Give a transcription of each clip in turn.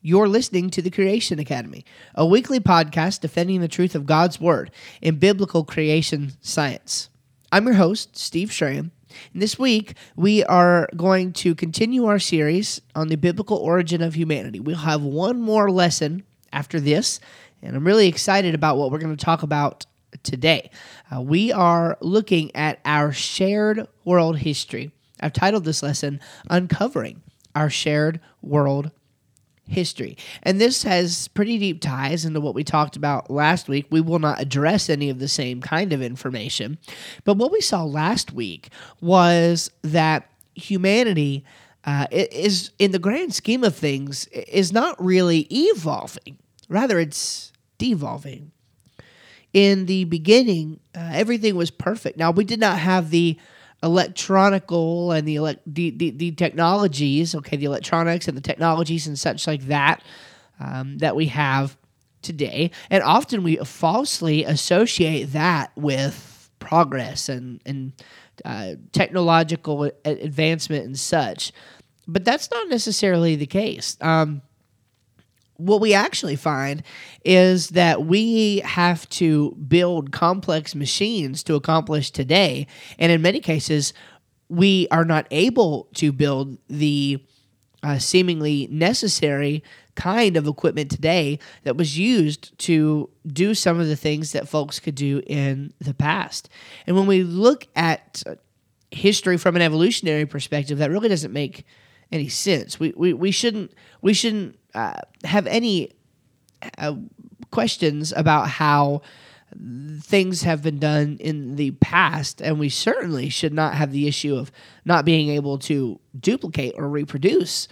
You're listening to the Creation Academy, a weekly podcast defending the truth of God's Word in biblical creation science. I'm your host, Steve Schramm. And this week, we are going to continue our series on the biblical origin of humanity. We'll have one more lesson after this, and I'm really excited about what we're going to talk about today. Uh, we are looking at our shared world history. I've titled this lesson Uncovering Our Shared World history. And this has pretty deep ties into what we talked about last week. We will not address any of the same kind of information. But what we saw last week was that humanity uh, is, in the grand scheme of things, is not really evolving. Rather, it's devolving. In the beginning, uh, everything was perfect. Now, we did not have the electronical and the, elect- the, the, the technologies, okay, the electronics and the technologies and such like that um, that we have today. And often we falsely associate that with progress and, and uh, technological advancement and such. But that's not necessarily the case. Um, what we actually find is that we have to build complex machines to accomplish today. And in many cases, we are not able to build the uh, seemingly necessary kind of equipment today that was used to do some of the things that folks could do in the past. And when we look at history from an evolutionary perspective, that really doesn't make any sense. We, we, we shouldn't we shouldn't uh, have any uh, questions about how things have been done in the past, and we certainly should not have the issue of not being able to duplicate or reproduce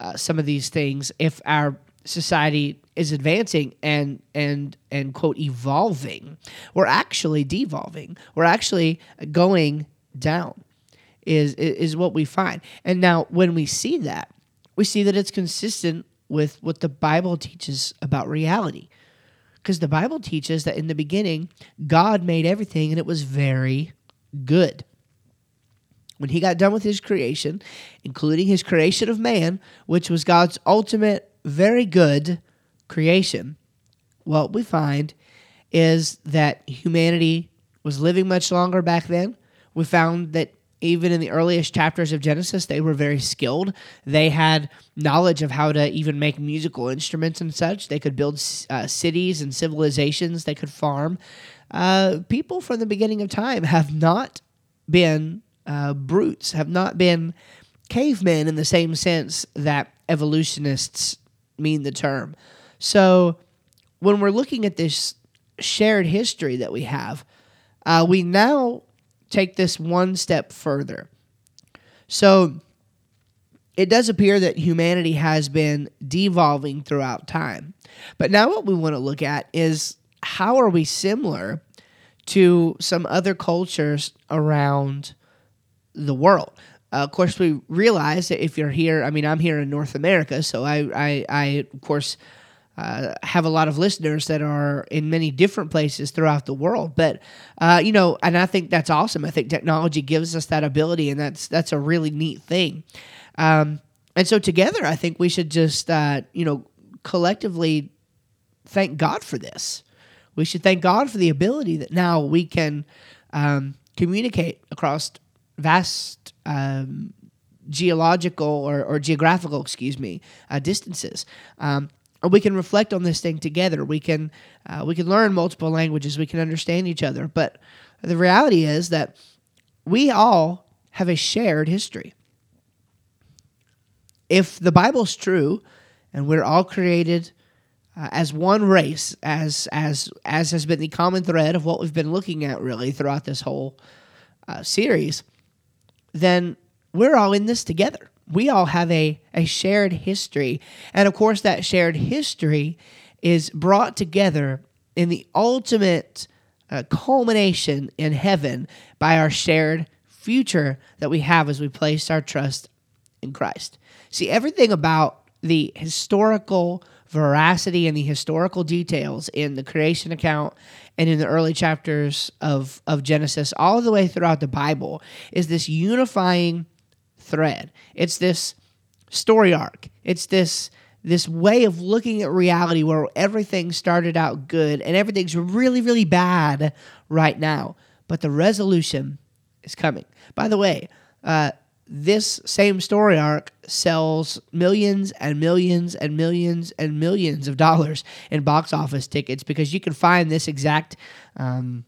uh, some of these things if our society is advancing and and and quote evolving. We're actually devolving. We're actually going down. Is is what we find. And now when we see that, we see that it's consistent with what the Bible teaches about reality. Because the Bible teaches that in the beginning, God made everything and it was very good. When he got done with his creation, including his creation of man, which was God's ultimate, very good creation, what we find is that humanity was living much longer back then. We found that even in the earliest chapters of Genesis, they were very skilled. They had knowledge of how to even make musical instruments and such. They could build uh, cities and civilizations. They could farm. Uh, people from the beginning of time have not been uh, brutes, have not been cavemen in the same sense that evolutionists mean the term. So when we're looking at this shared history that we have, uh, we now take this one step further. So it does appear that humanity has been devolving throughout time. But now what we want to look at is how are we similar to some other cultures around the world? Uh, of course, we realize that if you're here, I mean, I'm here in North America, so I, I, I of course, uh, have a lot of listeners that are in many different places throughout the world. But uh, you know, and I think that's awesome. I think technology gives us that ability, and that's that's a really neat thing. Um, and so together, I think we should just uh, you know collectively thank God for this. We should thank God for the ability that now we can um, communicate across vast um, geological or, or, geographical, excuse me, uh, distances. Um, we can reflect on this thing together. We can uh, we can learn multiple languages. We can understand each other. But the reality is that we all have a shared history. If the Bible's true, and we're all created uh, as one race, as as as has been the common thread of what we've been looking at really throughout this whole uh, series, then we're all in this together we all have a, a shared history. And of course, that shared history is brought together in the ultimate uh, culmination in heaven by our shared future that we have as we place our trust in Christ. See, everything about the historical veracity and the historical details in the creation account and in the early chapters of, of Genesis, all the way throughout the Bible, is this unifying thread. It's this story arc. It's this this way of looking at reality where everything started out good and everything's really, really bad right now. But the resolution is coming. By the way, uh, this same story arc sells millions and millions and millions and millions of dollars in box office tickets because you can find this exact um,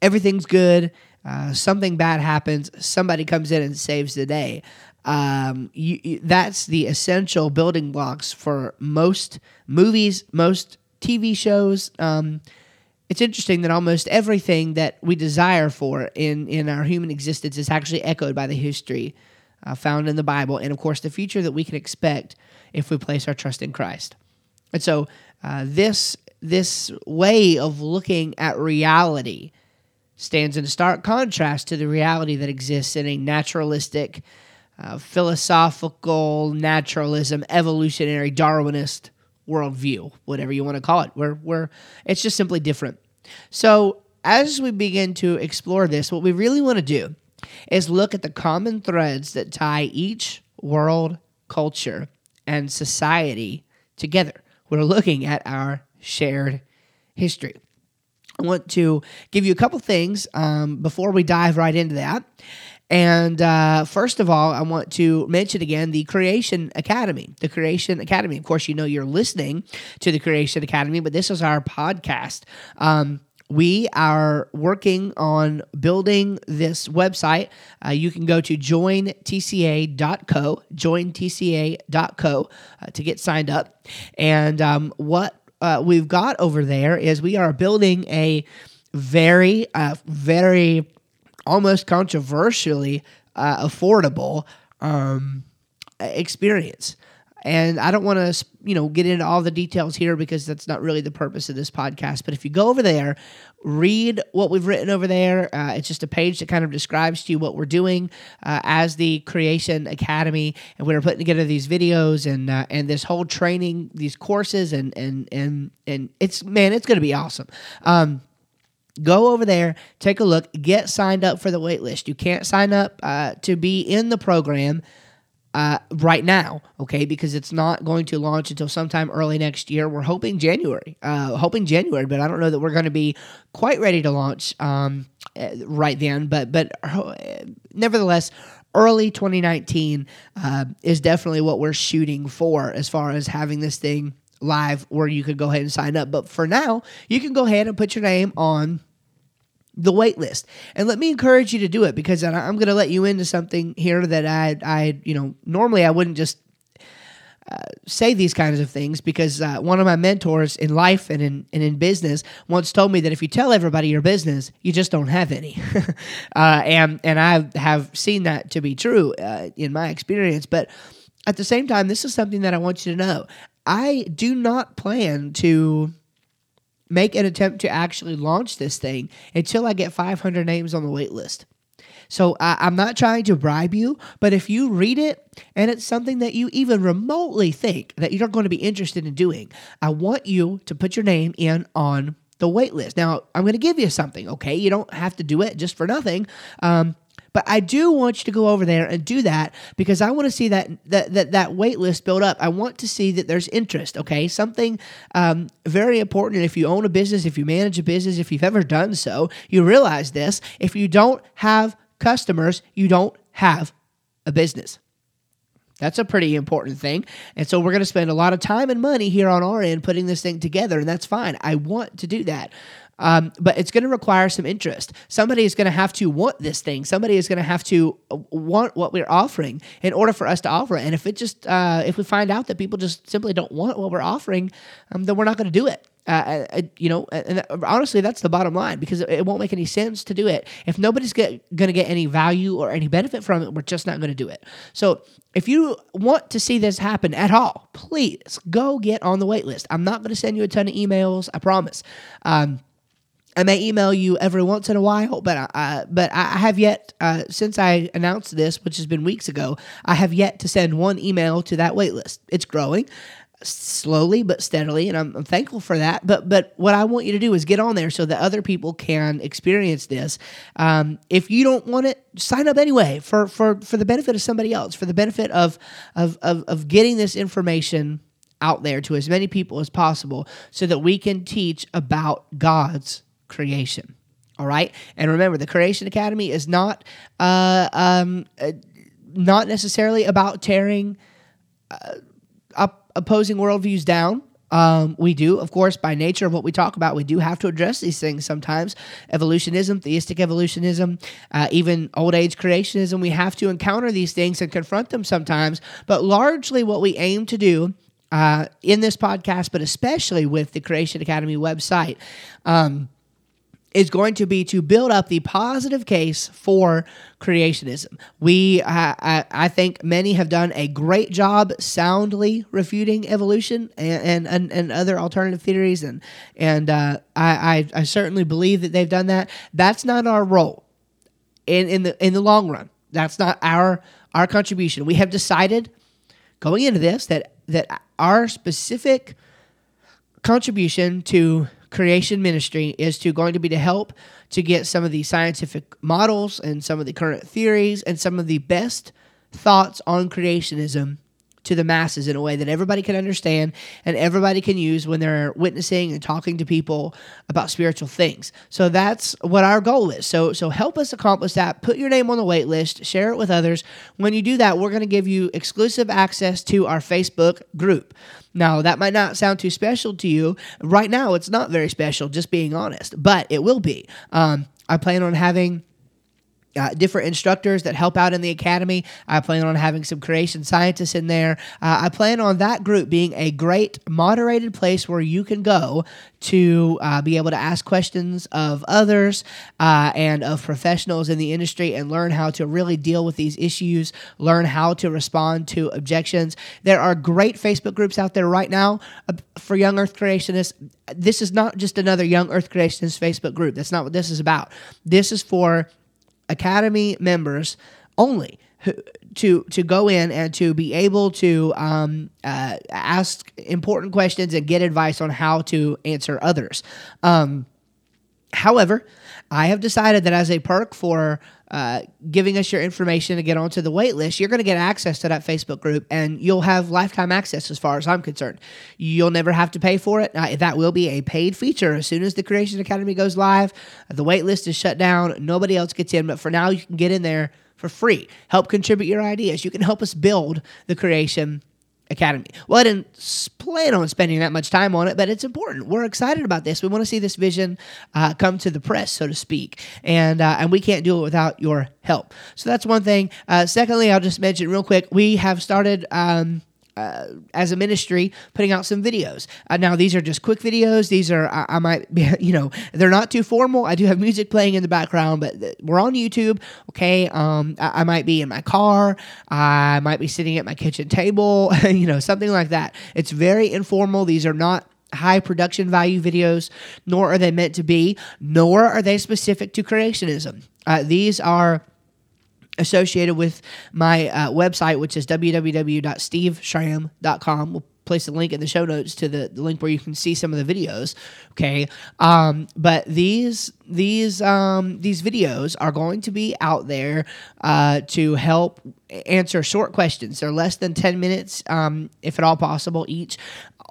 everything's good uh, something bad happens somebody comes in and saves the day um, you, you, that's the essential building blocks for most movies most tv shows um, it's interesting that almost everything that we desire for in, in our human existence is actually echoed by the history uh, found in the Bible, and of course, the future that we can expect if we place our trust in Christ. And so, uh, this this way of looking at reality stands in stark contrast to the reality that exists in a naturalistic, uh, philosophical naturalism, evolutionary Darwinist worldview, whatever you want to call it. We're, we're, it's just simply different. So, as we begin to explore this, what we really want to do is look at the common threads that tie each world, culture, and society together. We're looking at our shared history. I want to give you a couple things um, before we dive right into that. And uh, first of all, I want to mention again the Creation Academy. The Creation Academy. Of course, you know you're listening to the Creation Academy, but this is our podcast. Um, we are working on building this website. Uh, you can go to jointca.co, jointca.co uh, to get signed up. And um, what uh, we've got over there is we are building a very, uh, very almost controversially uh, affordable um, experience. And I don't want to, you know, get into all the details here because that's not really the purpose of this podcast. But if you go over there, read what we've written over there. Uh, it's just a page that kind of describes to you what we're doing uh, as the Creation Academy, and we're putting together these videos and uh, and this whole training, these courses, and and and and it's man, it's going to be awesome. Um, go over there, take a look, get signed up for the wait list. You can't sign up uh, to be in the program uh, right now, okay, because it's not going to launch until sometime early next year. We're hoping January, uh, hoping January, but I don't know that we're going to be quite ready to launch um, uh, right then. But but uh, nevertheless, early 2019 uh, is definitely what we're shooting for as far as having this thing live where you could go ahead and sign up. But for now, you can go ahead and put your name on the wait list. And let me encourage you to do it because I'm going to let you into something here that I, I, you know, normally I wouldn't just uh, say these kinds of things because uh, one of my mentors in life and in and in business once told me that if you tell everybody your business, you just don't have any. uh, and and I have seen that to be true uh, in my experience. But at the same time, this is something that I want you to know. I do not plan to make an attempt to actually launch this thing until I get 500 names on the wait list. So I, am not trying to bribe you, but if you read it and it's something that you even remotely think that you're going to be interested in doing, I want you to put your name in on the wait list. Now, I'm going to give you something, okay? You don't have to do it just for nothing. Um, but I do want you to go over there and do that because I want to see that that that, that wait list build up. I want to see that there's interest. Okay, something um, very important. If you own a business, if you manage a business, if you've ever done so, you realize this. If you don't have customers, you don't have a business. That's a pretty important thing. And so we're going to spend a lot of time and money here on our end putting this thing together, and that's fine. I want to do that. Um, but it's going to require some interest. Somebody is going to have to want this thing. Somebody is going to have to uh, want what we're offering in order for us to offer it. And if it just, uh, if we find out that people just simply don't want what we're offering, um, then we're not going to do it. Uh, uh, uh you know, and honestly, that's the bottom line because it won't make any sense to do it. If nobody's going to get any value or any benefit from it, we're just not going to do it. So, if you want to see this happen at all, please go get on the wait list. I'm not going to send you a ton of emails, I promise. Um, I may email you every once in a while, but I, but I have yet uh, since I announced this, which has been weeks ago, I have yet to send one email to that waitlist. It's growing. slowly but steadily, and I'm, I'm, thankful for that. But but what I want you to do is get on there so that other people can experience this. Um, if you don't want it, sign up anyway for for for the benefit of somebody else, for the benefit of of of, of getting this information out there to as many people as possible, so that we can teach about God's creation. All right, and remember, the Creation Academy is not uh, um, uh, not necessarily about tearing. Uh, up opposing worldviews down. Um, we do, of course, by nature of what we talk about, we do have to address these things sometimes. Evolutionism, theistic evolutionism, uh, even old age creationism, we have to encounter these things and confront them sometimes. But largely, what we aim to do uh, in this podcast, but especially with the Creation Academy website, um, is going to be to build up the positive case for creationism. We, I, I think, many have done a great job soundly refuting evolution and and, and other alternative theories, and and uh, I, I I certainly believe that they've done that. That's not our role in in the in the long run. That's not our our contribution. We have decided going into this that that our specific contribution to creation ministry is to going to be to help to get some of the scientific models and some of the current theories and some of the best thoughts on creationism to the masses in a way that everybody can understand and everybody can use when they're witnessing and talking to people about spiritual things. So that's what our goal is. So so help us accomplish that. Put your name on the wait list, share it with others. When you do that, we're going to give you exclusive access to our Facebook group. Now, that might not sound too special to you. Right now, it's not very special, just being honest, but it will be. Um, I plan on having uh, different instructors that help out in the academy. I plan on having some creation scientists in there. Uh, I plan on that group being a great moderated place where you can go to uh, be able to ask questions of others uh, and of professionals in the industry and learn how to really deal with these issues, learn how to respond to objections. There are great Facebook groups out there right now uh, for young earth creationists. This is not just another young earth creationist Facebook group. That's not what this is about. This is for Academy members only to to go in and to be able to um, uh, ask important questions and get advice on how to answer others. Um, however, I have decided that as a perk for uh, giving us your information to get onto the wait list, you're going to get access to that Facebook group and you'll have lifetime access as far as I'm concerned. You'll never have to pay for it. Uh, that will be a paid feature. As soon as the Creation Academy goes live, the wait list is shut down. Nobody else gets in. But for now, you can get in there for free. Help contribute your ideas. You can help us build the Creation Academy. Well, I didn't plan on spending that much time on it, but it's important. We're excited about this. We want to see this vision uh, come to the press, so to speak, and uh, and we can't do it without your help. So that's one thing. Uh, secondly, I'll just mention real quick: we have started. Um, uh, as a ministry putting out some videos. Uh, now these are just quick videos. These are I, I, might be you know they're not too formal. I do have music playing in the background, but th- we're on YouTube. Okay, um, I, I, might be in my car. I might be sitting at my kitchen table. you know something like that. It's very informal. These are not high production value videos, nor are they meant to be, nor are they specific to creationism. Uh, these are associated with my uh, website, which is www.steveschramm.com. We'll place a link in the show notes to the, the link where you can see some of the videos. Okay, um, but these these um, these videos are going to be out there uh, to help answer short questions. They're less than ten minutes, um, if at all possible, each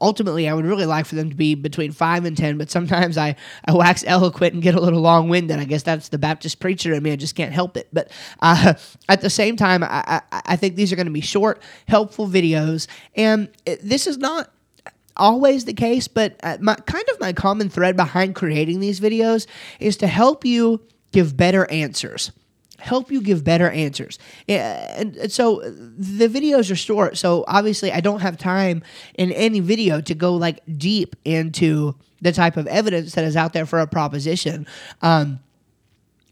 ultimately, I would really like for them to be between five and ten, but sometimes I, I wax eloquent and get a little long winded. I guess that's the Baptist preacher in me. I just can't help it. But uh, at the same time, I, I, I think these are going to be short, helpful videos. And this is not always the case, but uh, my, kind of my common thread behind creating these videos is to help you give better answers help you give better answers. And so the videos are short. So obviously, I don't have time in any video to go like deep into the type of evidence that is out there for a proposition. Um,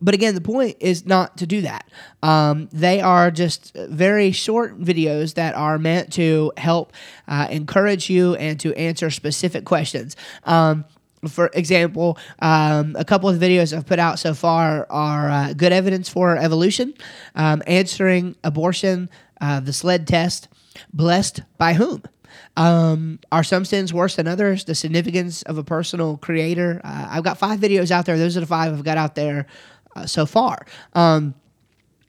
but again, the point is not to do that. Um, they are just very short videos that are meant to help uh, encourage you and to answer specific questions. Um, for example, um, a couple of videos I've put out so far are uh, good evidence for evolution, um, answering abortion, uh, the sled test, blessed by whom. Um, are some sins worse than others? The significance of a personal creator. Uh, I've got five videos out there. Those are the five I've got out there uh, so far. Um,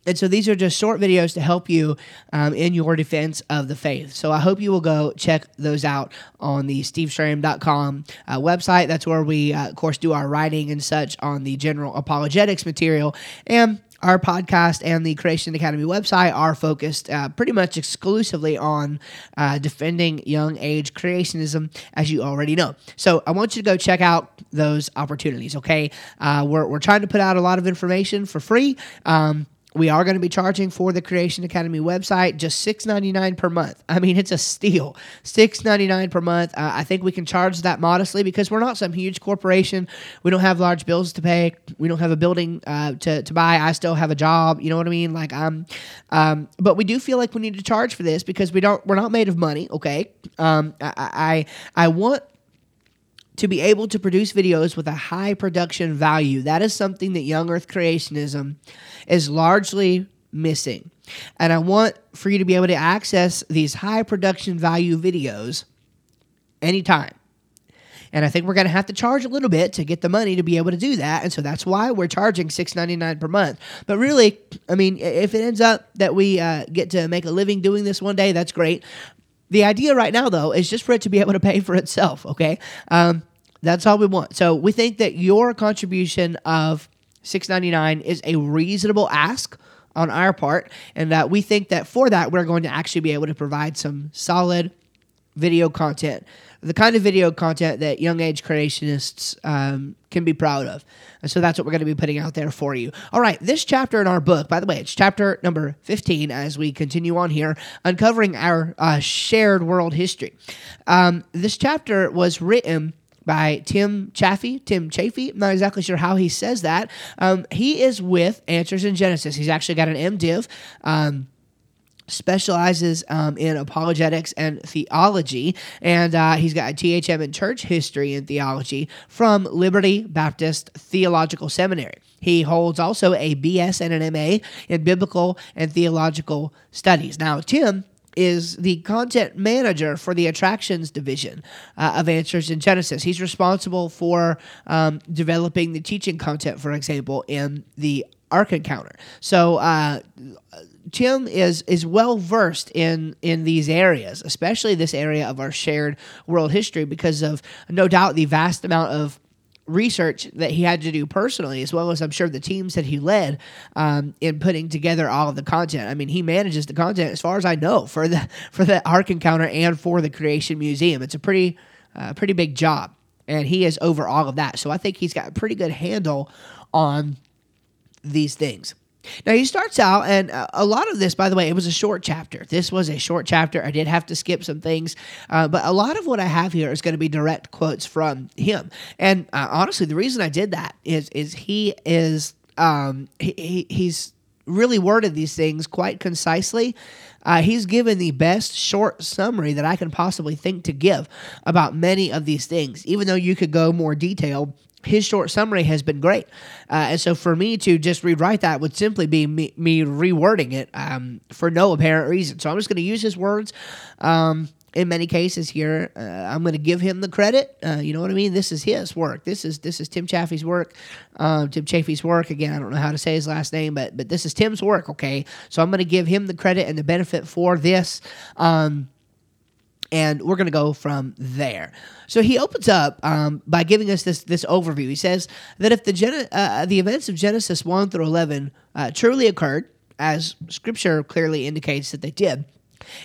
and so these are just short videos to help you um, in your defense of the faith. So I hope you will go check those out on the steveschramm.com uh, website. That's where we, uh, of course, do our writing and such on the general apologetics material. And our podcast and the Creation Academy website are focused uh, pretty much exclusively on uh, defending young age creationism, as you already know. So I want you to go check out those opportunities, okay? Uh, we're, we're trying to put out a lot of information for free. Um, we are going to be charging for the Creation Academy website just $6.99 per month. I mean, it's a steal. $6.99 per month. Uh, I think we can charge that modestly because we're not some huge corporation. We don't have large bills to pay. We don't have a building uh, to, to buy. I still have a job. You know what I mean? Like I'm, um, but we do feel like we need to charge for this because we don't. We're not made of money. Okay. Um, I, I I want to be able to produce videos with a high production value. That is something that young earth creationism is largely missing. And I want for you to be able to access these high production value videos anytime. And I think we're going to have to charge a little bit to get the money to be able to do that. And so that's why we're charging $6.99 per month. But really, I mean, if it ends up that we uh, get to make a living doing this one day, that's great. The idea right now, though, is just for it to be able to pay for itself, okay? Um, that's all we want. So we think that your contribution of six ninety nine is a reasonable ask on our part, and that we think that for that we're going to actually be able to provide some solid video content, the kind of video content that young age creationists um, can be proud of. And so that's what we're going to be putting out there for you. All right, this chapter in our book, by the way, it's chapter number 15 as we continue on here, uncovering our uh, shared world history. Um, this chapter was written by Tim Chaffey. Tim Chaffey, I'm not exactly sure how he says that. Um, he is with Answers in Genesis. He's actually got an MDiv. Um, specializes um, in apologetics and theology, and uh, he's got a THM in church history and theology from Liberty Baptist Theological Seminary. He holds also a BS and an MA in biblical and theological studies. Now, Tim is the content manager for the attractions division uh, of Answers in Genesis. He's responsible for um, developing the teaching content, for example, in the Ark Encounter. So uh, Tim is is well versed in in these areas, especially this area of our shared world history, because of no doubt the vast amount of research that he had to do personally, as well as I'm sure the teams that he led um, in putting together all of the content. I mean, he manages the content, as far as I know, for the for the Ark Encounter and for the Creation Museum. It's a pretty uh, pretty big job, and he is over all of that. So I think he's got a pretty good handle on these things. Now he starts out, and uh, a lot of this, by the way, it was a short chapter. This was a short chapter. I did have to skip some things, uh, but a lot of what I have here is going to be direct quotes from him. And uh, honestly, the reason I did that is is he is um, he, he's really worded these things quite concisely. Uh, he's given the best short summary that I can possibly think to give about many of these things. Even though you could go more detailed, his short summary has been great. Uh, and so for me to just rewrite that would simply be me, me rewording it um, for no apparent reason. So I'm just going to use his words. Um, in many cases here, uh, I'm going to give him the credit. Uh, you know what I mean? This is his work. This is this is Tim Chaffey's work. Um, Tim Chaffey's work. Again, I don't know how to say his last name, but but this is Tim's work. Okay, so I'm going to give him the credit and the benefit for this. Um, and we're going to go from there. So he opens up um, by giving us this this overview. He says that if the Gen- uh, the events of Genesis one through eleven uh, truly occurred, as Scripture clearly indicates that they did,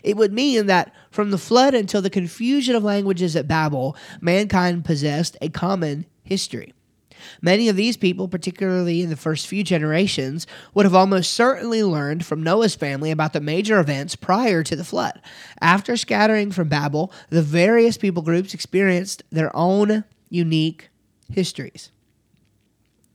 it would mean that from the flood until the confusion of languages at Babel, mankind possessed a common history. Many of these people, particularly in the first few generations, would have almost certainly learned from Noah's family about the major events prior to the flood. After scattering from Babel, the various people groups experienced their own unique histories.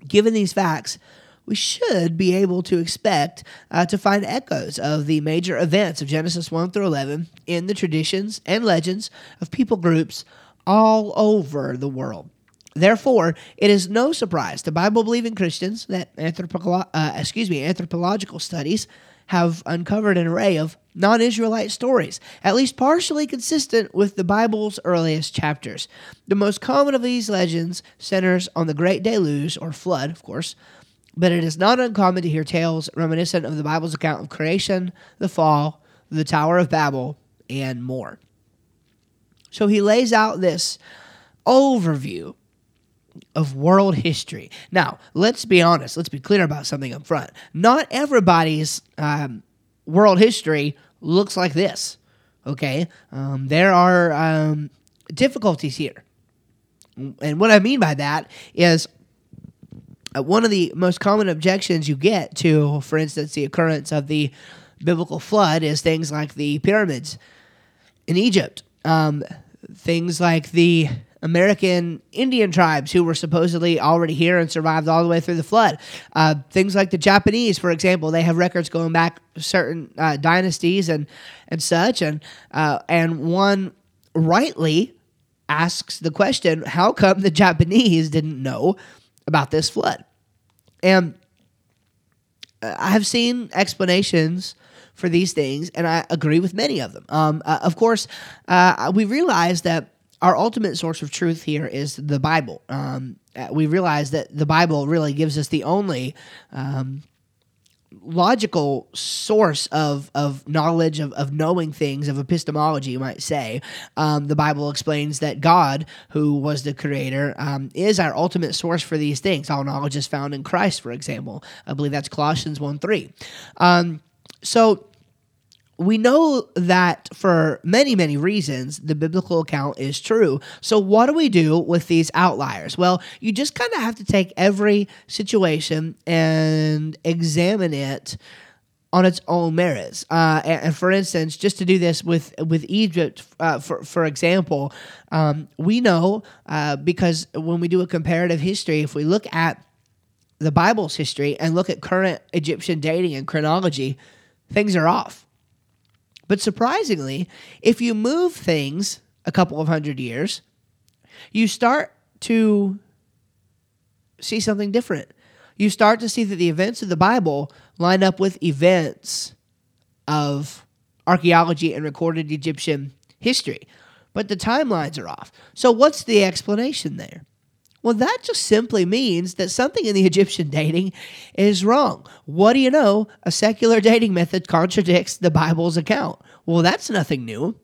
Given these facts, we should be able to expect uh, to find echoes of the major events of Genesis 1 through 11 in the traditions and legends of people groups all over the world. Therefore, it is no surprise to Bible believing Christians that uh, excuse me, anthropological studies have uncovered an array of non Israelite stories, at least partially consistent with the Bible's earliest chapters. The most common of these legends centers on the Great Deluge, or flood, of course, but it is not uncommon to hear tales reminiscent of the Bible's account of creation, the fall, the Tower of Babel, and more. So he lays out this overview of world history. Now, let's be honest, let's be clear about something up front. Not everybody's um, world history looks like this. Okay, um, there are um, difficulties here, and what I mean by that is uh, one of the most common objections you get to, for instance, the occurrence of the biblical flood is things like the pyramids in Egypt, um, things like the American Indian tribes who were supposedly already here and survived all the way through the flood. Uh, things like the Japanese, for example, they have records going back certain uh, dynasties and and such, and uh, and one rightly asks the question, how come the Japanese didn't know about this flood? And uh, I have seen explanations for these things, and I agree with many of them. Um, uh, of course, uh, we realize that our ultimate source of truth here is the Bible. Um, uh, we realize that the Bible really gives us the only um, logical source of, of knowledge, of, of knowing things, of epistemology, you might say. Um, the Bible explains that God, who was the creator, um, is our ultimate source for these things. All knowledge is found in Christ, for example. I believe that's Colossians 1 3. Um, so, we know that for many, many reasons, the biblical account is true. So, what do we do with these outliers? Well, you just kind of have to take every situation and examine it on its own merits. Uh, and, and, for instance, just to do this with with Egypt, uh, for for example, um, we know uh, because when we do a comparative history, if we look at the Bible's history and look at current Egyptian dating and chronology, things are off but surprisingly, if you move things a couple of hundred years, you start to see something different. You start to see that the events of the Bible line up with events of archaeology and recorded Egyptian history, but the timelines are off. So, what's the explanation there? Well, that just simply means that something in the Egyptian dating is wrong. What do you know? A secular dating method contradicts the Bible's account. Well, that's nothing new.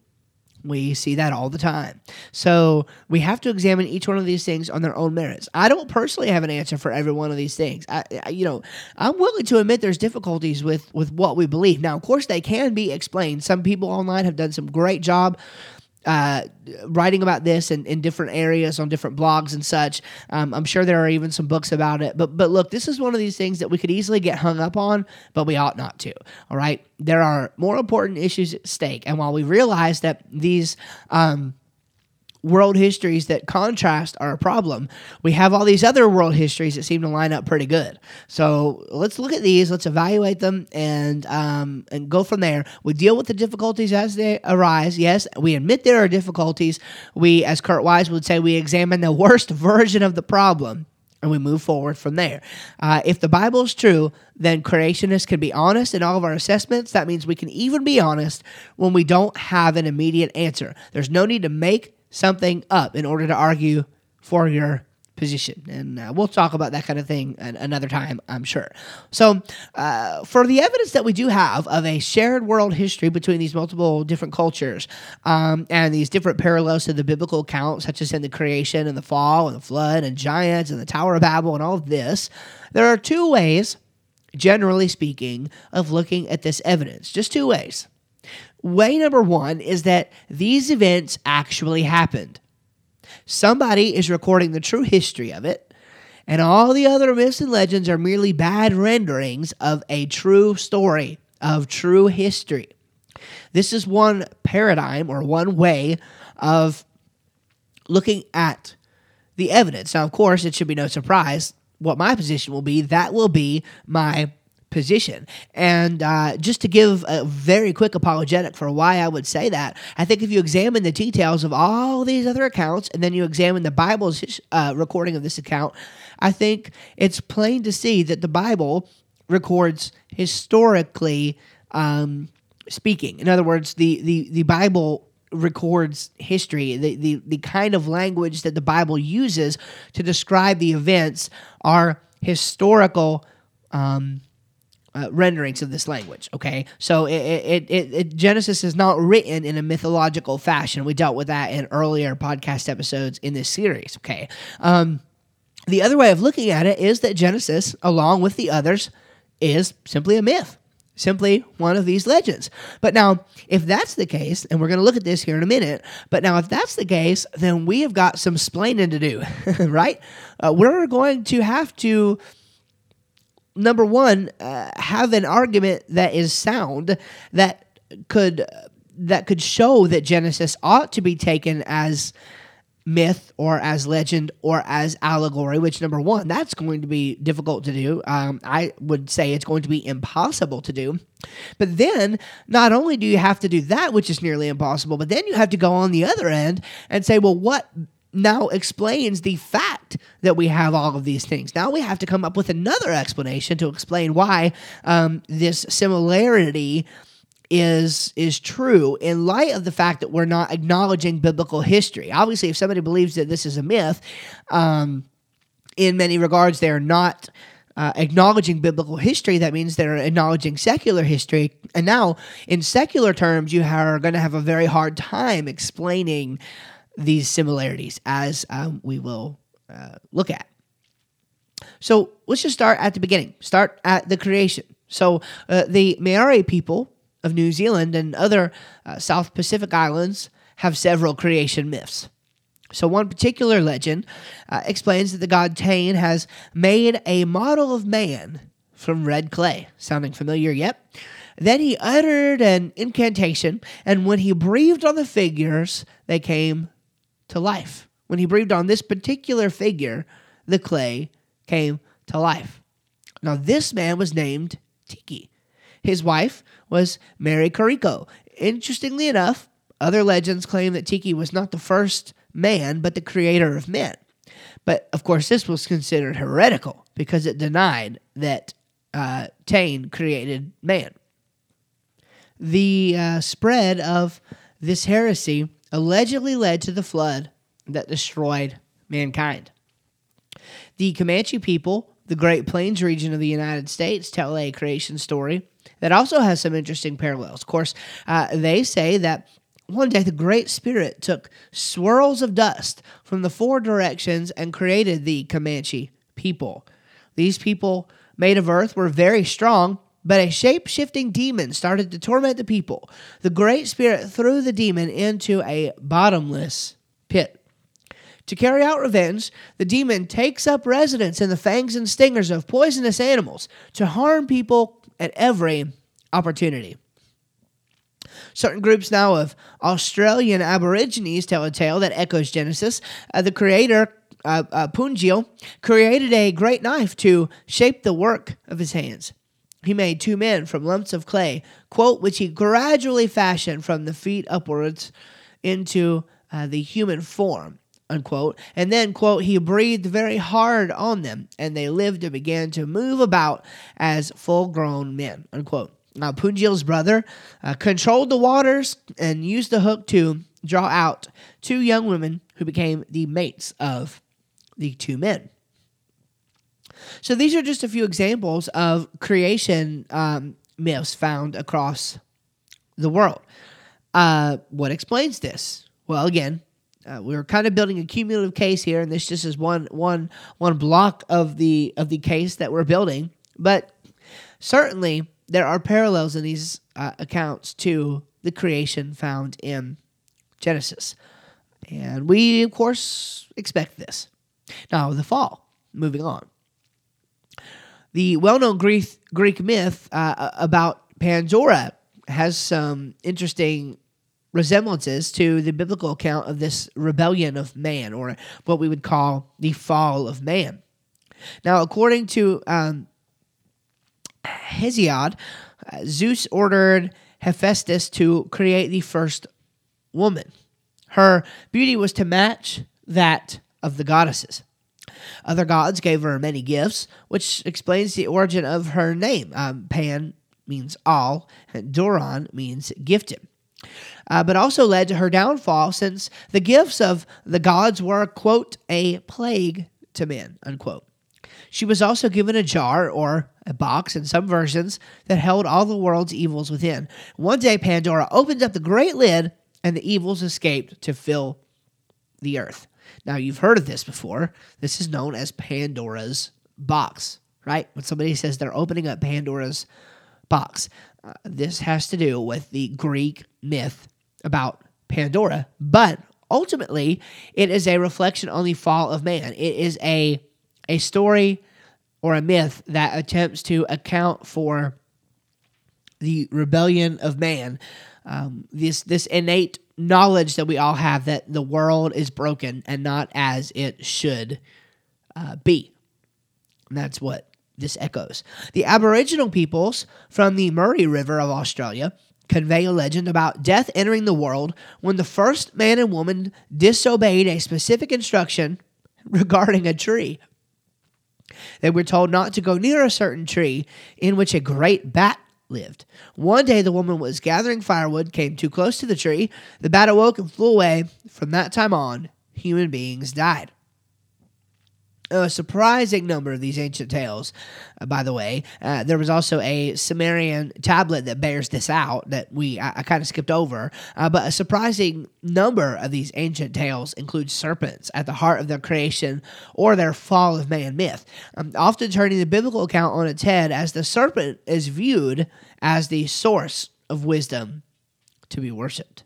We see that all the time. So we have to examine each one of these things on their own merits. I don't personally have an answer for every one of these things. I, I, you know, I'm willing to admit there's difficulties with with what we believe. Now, of course, they can be explained. Some people online have done some great job uh, writing about this in, in different areas on different blogs and such. Um, I'm sure there are even some books about it. But but look, this is one of these things that we could easily get hung up on, but we ought not to. All right, there are more important issues at stake, and while we realize that these um, world histories that contrast are a problem. We have all these other world histories that seem to line up pretty good. So let's look at these, let's evaluate them, and um, and go from there. We deal with the difficulties as they arise. Yes, we admit there are difficulties. We, as Kurt Wise would say, we examine the worst version of the problem. And we move forward from there. Uh, if the Bible is true, then creationists can be honest in all of our assessments. That means we can even be honest when we don't have an immediate answer. There's no need to make something up in order to argue for your position. And uh, we'll talk about that kind of thing another time, I'm sure. So, uh, for the evidence that we do have of a shared world history between these multiple different cultures um, and these different parallels to the biblical account, such as in the creation and the fall and the flood and giants and the Tower of Babel and all of this, there are two ways, generally speaking, of looking at this evidence. Just two ways. Way number one is that these events actually happened. Somebody is recording the true history of it, and all the other myths and legends are merely bad renderings of a true story, of true history. This is one paradigm or one way of looking at the evidence. Now, of course, it should be no surprise what my position will be. That will be my position. And uh, just to give a very quick apologetic for why I would say that, I think if you examine the details of all these other accounts and then you examine the Bible's uh, recording of this account, I think it's plain to see that the Bible records historically um, speaking. In other words, the the the Bible records history. The, the the kind of language that the Bible uses to describe the events are historical um, uh, renderings of this language. Okay, so it, it, it, it, Genesis is not written in a mythological fashion. We dealt with that in earlier podcast episodes in this series. Okay, um, the other way of looking at it is that Genesis, along with the others, is simply a myth. Simply one of these legends. But now, if that's the case, and we're going to look at this here in a minute, but now if that's the case, then we have got some splaining to do, right? Uh, we're going to have to number one, uh, have an argument that is sound that could that could show that Genesis ought to be taken as myth or as legend or as allegory. Which number one, that's going to be difficult to do. Um, I would say it's going to be impossible to do. But then, not only do you have to do that, which is nearly impossible, but then you have to go on the other end and say, well, what now explains the fact that we have all of these things. Now we have to come up with another explanation to explain why um, this similarity is is true in light of the fact that we're not acknowledging biblical history. Obviously, if somebody believes that this is a myth, um, in many regards, they're not. Uh, acknowledging biblical history, that means they're acknowledging secular history. And now, in secular terms, you are going to have a very hard time explaining these similarities as um, we will uh, look at. So let's just start at the beginning. Start at the creation. So uh, the Maori people of New Zealand and other uh, South Pacific islands have several creation myths. So one particular legend uh, explains that the god Tane has made a model of man from red clay. Sounding familiar Yep. Then he uttered an incantation, and when he breathed on the figures, they came to life. When he breathed on this particular figure, the clay came to life. Now, this man was named Tiki. His wife was Marikoriko. Interestingly enough, other legends claim that Tiki was not the first man, but the creator of men. But of course, this was considered heretical because it denied that uh, Tane created man. The uh, spread of this heresy allegedly led to the flood that destroyed mankind. The Comanche people, the Great Plains region of the United States, tell a creation story that also has some interesting parallels. Of course, uh, they say that one day the Great Spirit took swirls of dust from the four directions and created the Comanche people. These people, made of earth, were very strong but a shape shifting demon started to torment the people. The Great Spirit threw the demon into a bottomless pit. To carry out revenge, the demon takes up residence in the fangs and stingers of poisonous animals to harm people at every opportunity. Certain groups now of Australian Aborigines tell a tale that echoes Genesis. Uh, the creator, uh, uh, Bunjil, created a great knife to shape the work of his hands. He made two men from lumps of clay, quote, which he gradually fashioned from the feet upwards into uh, the human form, unquote. And then, quote, he breathed very hard on them, and they lived and began to move about as full grown men, unquote. Now, Bunjil's brother uh, controlled the waters and used the hook to draw out two young women who became the mates of the two men. So these are just a few examples of creation um, myths found across the world. Uh, what explains this? Well, again, uh, we're kind of building a cumulative case here, and this just is one one one block of the of the case that we're building. But certainly, there are parallels in these uh, accounts to the creation found in Genesis, and we of course expect this. Now, the fall. Moving on. The well known Greek, Greek myth uh, about Pandora has some interesting resemblances to the biblical account of this rebellion of man, or what we would call the fall of man. Now, according to um, Hesiod, uh, Zeus ordered Hephaestus to create the first woman. Her beauty was to match that of the goddesses. Other gods gave her many gifts, which explains the origin of her name, um, Pan means all, and Doron means gifted. Uh, but also led to her downfall since the gifts of the gods were, quote, a plague to men, unquote. She was also given a jar or a box in some versions that held all the world's evils within. One day, Pandora opened up the great lid and the evils escaped to fill the earth. Now, you've heard of this before. This is known as Pandora's box, right? When somebody says they're opening up Pandora's box, uh, this has to do with the Greek myth about Pandora, but ultimately, it is a reflection on the fall of man. It is a a story or a myth that attempts to account for the rebellion of man. Um, this this innate knowledge that we all have that the world is broken and not as it should uh, be. And that's what this echoes. The Aboriginal peoples from the Murray River of Australia convey a legend about death entering the world when the first man and woman disobeyed a specific instruction regarding a tree. They were told not to go near a certain tree in which a great bat lived. One day, the woman was gathering firewood, came too close to the tree. The bat awoke and flew away. From that time on, human beings died a surprising number of these ancient tales, uh, by the way. Uh, there was also a Sumerian tablet that bears this out that we I, I kind of skipped over. Uh, but a surprising number of these ancient tales include serpents at the heart of their creation or their fall of man myth, um, often turning the biblical account on its head as the serpent is viewed as the source of wisdom to be worshipped.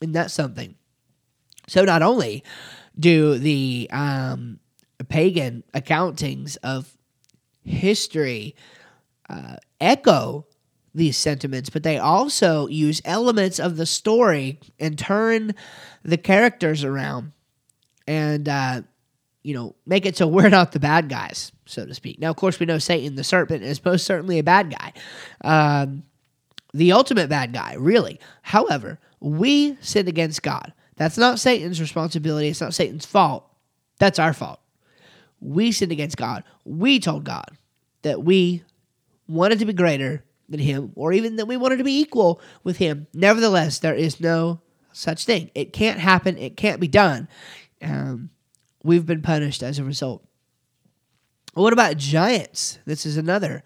And that's something. So not only do the um, pagan accountings of history uh, echo these sentiments, but they also use elements of the story and turn the characters around and, uh, you know, make it so we're not the bad guys, so to speak. Now, of course, we know Satan the serpent is most certainly a bad guy, um, the ultimate bad guy, really. However, we sinned against God. That's not Satan's responsibility. It's not Satan's fault. That's our fault we sinned against God. We told God that we wanted to be greater than Him, or even that we wanted to be equal with Him. Nevertheless, there is no such thing. It can't happen. It can't be done. Um, we've been punished as a result. What about giants? This is another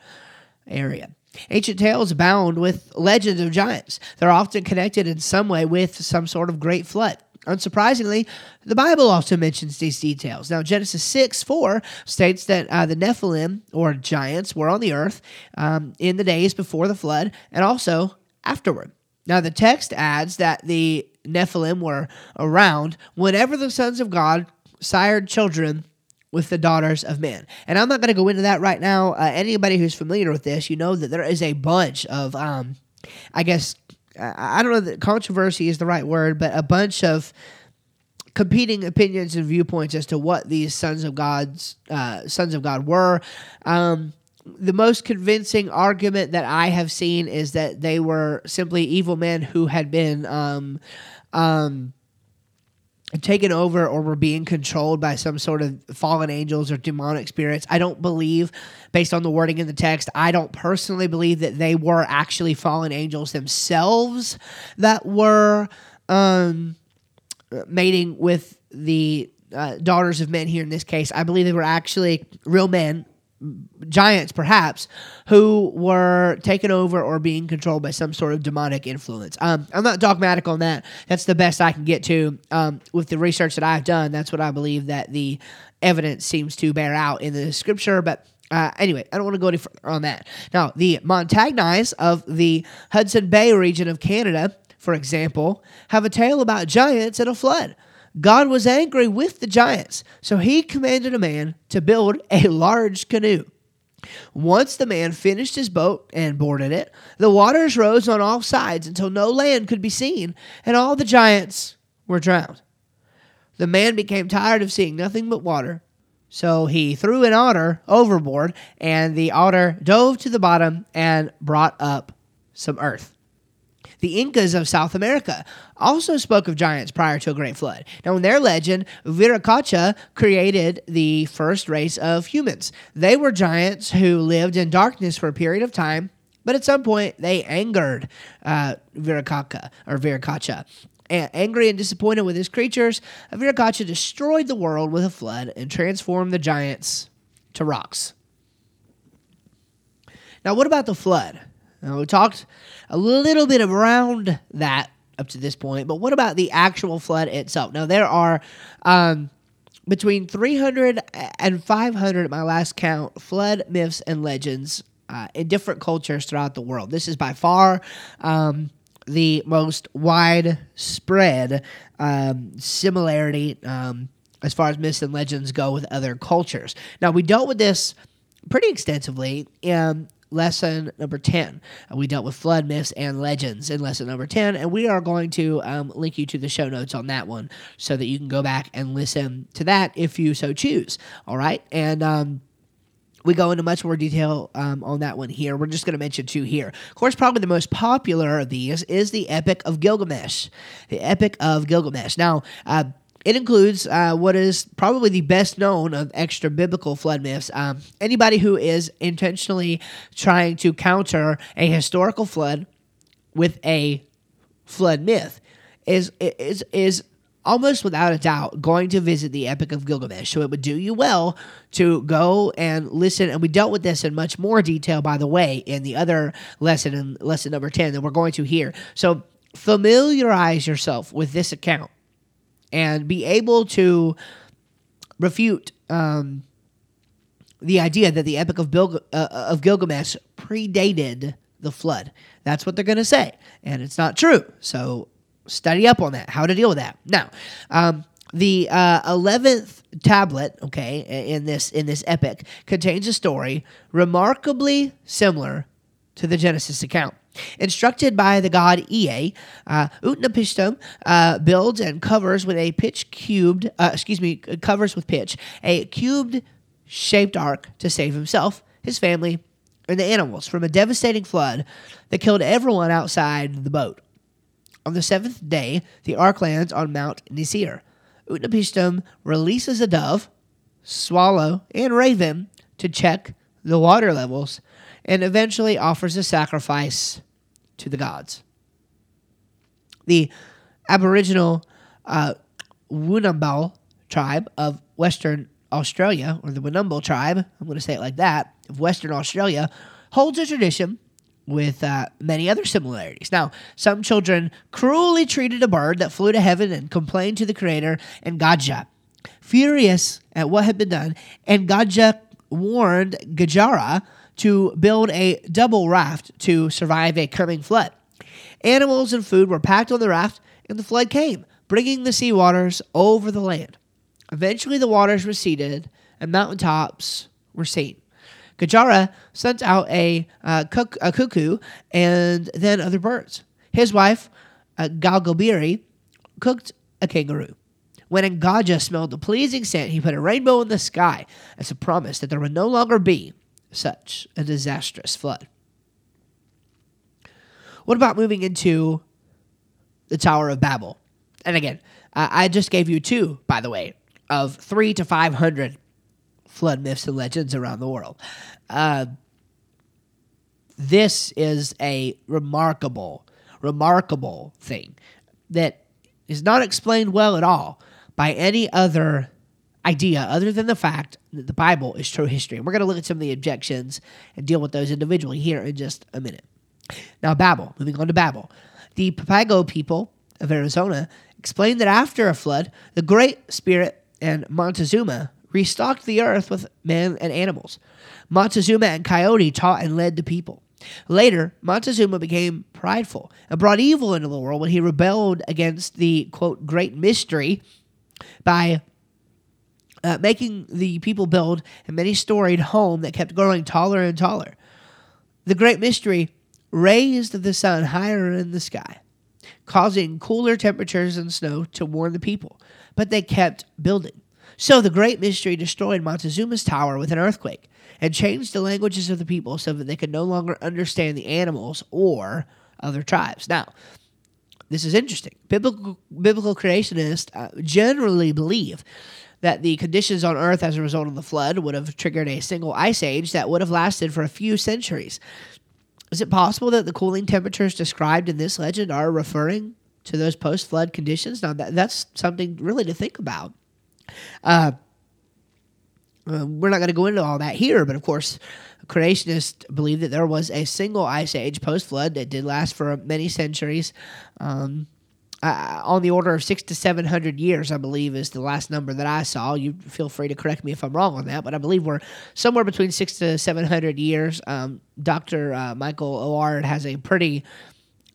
area. Ancient tales abound with legends of giants. They're often connected in some way with some sort of great flood. Unsurprisingly, the Bible also mentions these details. Now, Genesis 6 4 states that uh, the Nephilim, or giants, were on the earth um, in the days before the flood and also afterward. Now, the text adds that the Nephilim were around whenever the sons of God sired children with the daughters of men. And I'm not going to go into that right now. Uh, anybody who's familiar with this, you know that there is a bunch of, um, I guess, I don't know that controversy is the right word, but a bunch of competing opinions and viewpoints as to what these sons of God's uh, sons of God were. Um, the most convincing argument that I have seen is that they were simply evil men who had been um, um, taken over or were being controlled by some sort of fallen angels or demonic spirits. I don't believe, based on the wording in the text, I don't personally believe that they were actually fallen angels themselves that were um, mating with the uh, daughters of men here in this case. I believe they were actually real men giants perhaps who were taken over or being controlled by some sort of demonic influence um, i'm not dogmatic on that that's the best i can get to um, with the research that i've done that's what i believe that the evidence seems to bear out in the scripture but uh, anyway, I don't want to go any further on that. Now, the Montagnais of the Hudson Bay region of Canada, for example, have a tale about giants and a flood. God was angry with the giants, so he commanded a man to build a large canoe. Once the man finished his boat and boarded it, the waters rose on all sides until no land could be seen, and all the giants were drowned. The man became tired of seeing nothing but water, so he threw an otter overboard, and the otter dove to the bottom and brought up some earth. The Incas of South America also spoke of giants prior to a great flood. Now, in their legend, Viracocha created the first race of humans. They were giants who lived in darkness for a period of time But at some point, they angered uh, Viracocha or Viracocha. And angry and disappointed with his creatures, Viracocha destroyed the world with a flood and transformed the giants to rocks. Now, what about the flood? Now, we talked a little bit around that up to this point, but what about the actual flood itself? Now, there are um, between 300 and 500 at my last count flood myths and legends uh, in different cultures throughout the world. This is by far um, the most widespread um, similarity um, as far as myths and legends go with other cultures. Now, we dealt with this pretty extensively in lesson number 10. Uh, we dealt with flood myths and legends in lesson number 10, and we are going to um, link you to the show notes on that one so that you can go back and listen to that if you so choose. All right. And, um, we go into much more detail um, on that one here. We're just going to mention two here. Of course, probably the most popular of these is the Epic of Gilgamesh. The Epic of Gilgamesh. Now, uh, it includes uh, what is probably the best known of extra biblical flood myths. Um, anybody who is intentionally trying to counter a historical flood with a flood myth is is is almost without a doubt going to visit the Epic of Gilgamesh. So it would do you well to go and listen. And we dealt with this in much more detail, by the way, in the other lesson, in lesson number 10 that we're going to hear. So familiarize yourself with this account and be able to refute um, the idea that the Epic of, Bil- uh, of Gilgamesh predated the flood. That's what they're going to say, and it's not true. So study up on that, how to deal with that. Now, um, the uh, eleventh tablet, okay, in this in this epic, contains a story remarkably similar to the Genesis account. Instructed by the god Ea, uh, Utnapishtim uh, builds and covers with a pitch cubed, uh, excuse me, covers with pitch a cubed shaped ark to save himself, his family, and the animals from a devastating flood that killed everyone outside the boat. On the seventh day, the ark lands on Mount Nisir. Utnapishtim releases a dove, swallow, and raven to check the water levels and eventually offers a sacrifice to the gods. The Aboriginal uh, tribe of Western Australia, or the Wunumbal tribe, I'm going to say it like that, of Western Australia, holds a tradition with uh, many other similarities. Now, some children cruelly treated a bird that flew to heaven and complained to the creator Engadja. Furious at what had been done, Engadja warned Gajara to build a double raft to survive a coming flood. Animals and food were packed on the raft, and the flood came, bringing the sea waters over the land. Eventually, the waters receded, and mountain tops were seen. Gajara sent out a, uh, cook, a cuckoo and then other birds. His wife, uh, Galgobiri, cooked a kangaroo. When Engadja smelled the pleasing scent, he put a rainbow in the sky as a promise that there would no longer be such a disastrous flood. What about moving into the Tower of Babel? And again, I just gave you two, by the way, of three to 500 flood myths and legends around the world. Uh, this is a remarkable, remarkable thing that is not explained well at all by any other idea other than the fact that the Bible is true history. And we're going to look at some of the objections and deal with those individually here in just a minute. Now, Babel, moving on to Babel. The Papago people of Arizona explained that after a flood, the Great Spirit and Montezuma restocked the earth with men and animals. Montezuma and Coyote taught and led the people. Later, Montezuma became prideful and brought evil into the world when he rebelled against the quote great mystery by uh, making the people build a many storied home that kept growing taller and taller. The great mystery raised the sun higher in the sky, causing cooler temperatures and snow to warn the people, but they kept building. So the great mystery destroyed Montezuma's tower with an earthquake and changed the languages of the people so that they could no longer understand the animals or other tribes. Now, this is interesting. Biblical, biblical creationists uh, generally believe that the conditions on Earth as a result of the flood would have triggered a single ice age that would have lasted for a few centuries. Is it possible that the cooling temperatures described in this legend are referring to those post flood conditions? Now, that, that's something really to think about. Uh, uh, we're not going to go into all that here, but of course, creationists believe that there was a single ice age post flood that did last for many centuries. Um, uh, on the order of six to seven hundred years, I believe, is the last number that I saw. You feel free to correct me if I'm wrong on that, but I believe we're somewhere between six to seven hundred years. Um, Dr. Uh, Michael Oard has a pretty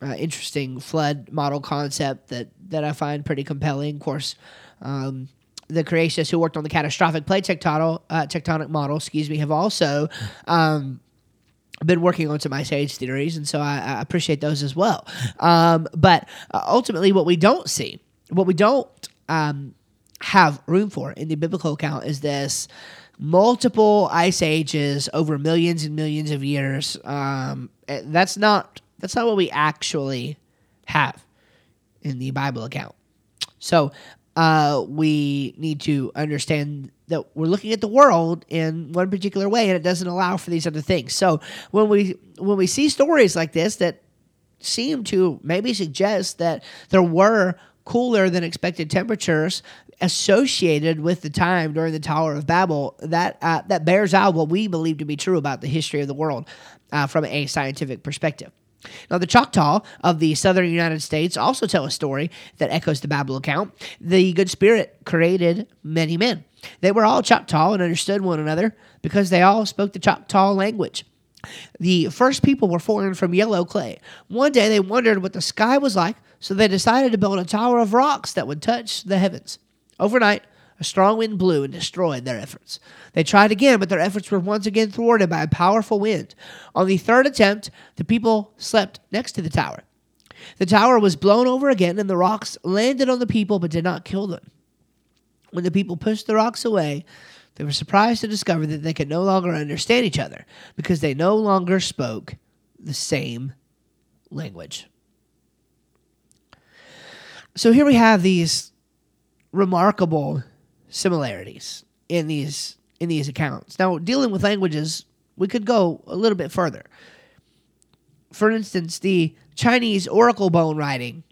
uh, interesting flood model concept that that I find pretty compelling. Of course, um, the creationists who worked on the catastrophic plate tectonic, uh, tectonic model, excuse me, have also um, been working on some ice age theories, and so I, I appreciate those as well. Um, but uh, ultimately, what we don't see, what we don't um, have room for in the biblical account is this multiple ice ages over millions and millions of years. Um, that's not that's not what we actually have in the Bible account. So uh, we need to understand that we're looking at the world in one particular way, and it doesn't allow for these other things. So when we when we see stories like this that seem to maybe suggest that there were cooler than expected temperatures associated with the time during the Tower of Babel, that uh, that bears out what we believe to be true about the history of the world uh, from a scientific perspective. Now, the Choctaw of the southern United States also tell a story that echoes the Babel account. The Good Spirit created many men. They were all Choctaw and understood one another because they all spoke the Choctaw language. The first people were formed from yellow clay. One day they wondered what the sky was like, so they decided to build a tower of rocks that would touch the heavens. Overnight, a strong wind blew and destroyed their efforts. They tried again, but their efforts were once again thwarted by a powerful wind. On the third attempt, the people slept next to the tower. The tower was blown over again, and the rocks landed on the people but did not kill them. When the people pushed the rocks away, they were surprised to discover that they could no longer understand each other because they no longer spoke the same language. So here we have these remarkable similarities in these in these accounts. Now, dealing with languages, we could go a little bit further. For instance, the Chinese oracle bone writing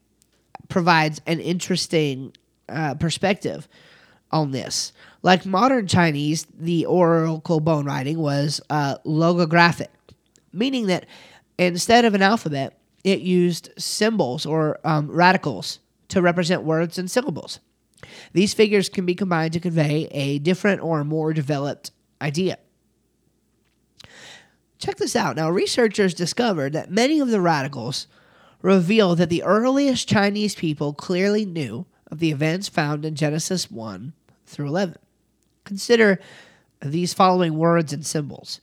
provides an interesting uh, perspective on this. Like modern Chinese, the oracle bone writing was uh, logographic, meaning that instead of an alphabet, it used symbols or um, radicals to represent words and syllables. These figures can be combined to convey a different or more developed idea. Check this out. Now, researchers discovered that many of the radicals reveal that the earliest Chinese people clearly knew of the events found in Genesis 1 through 11. Consider these following words and symbols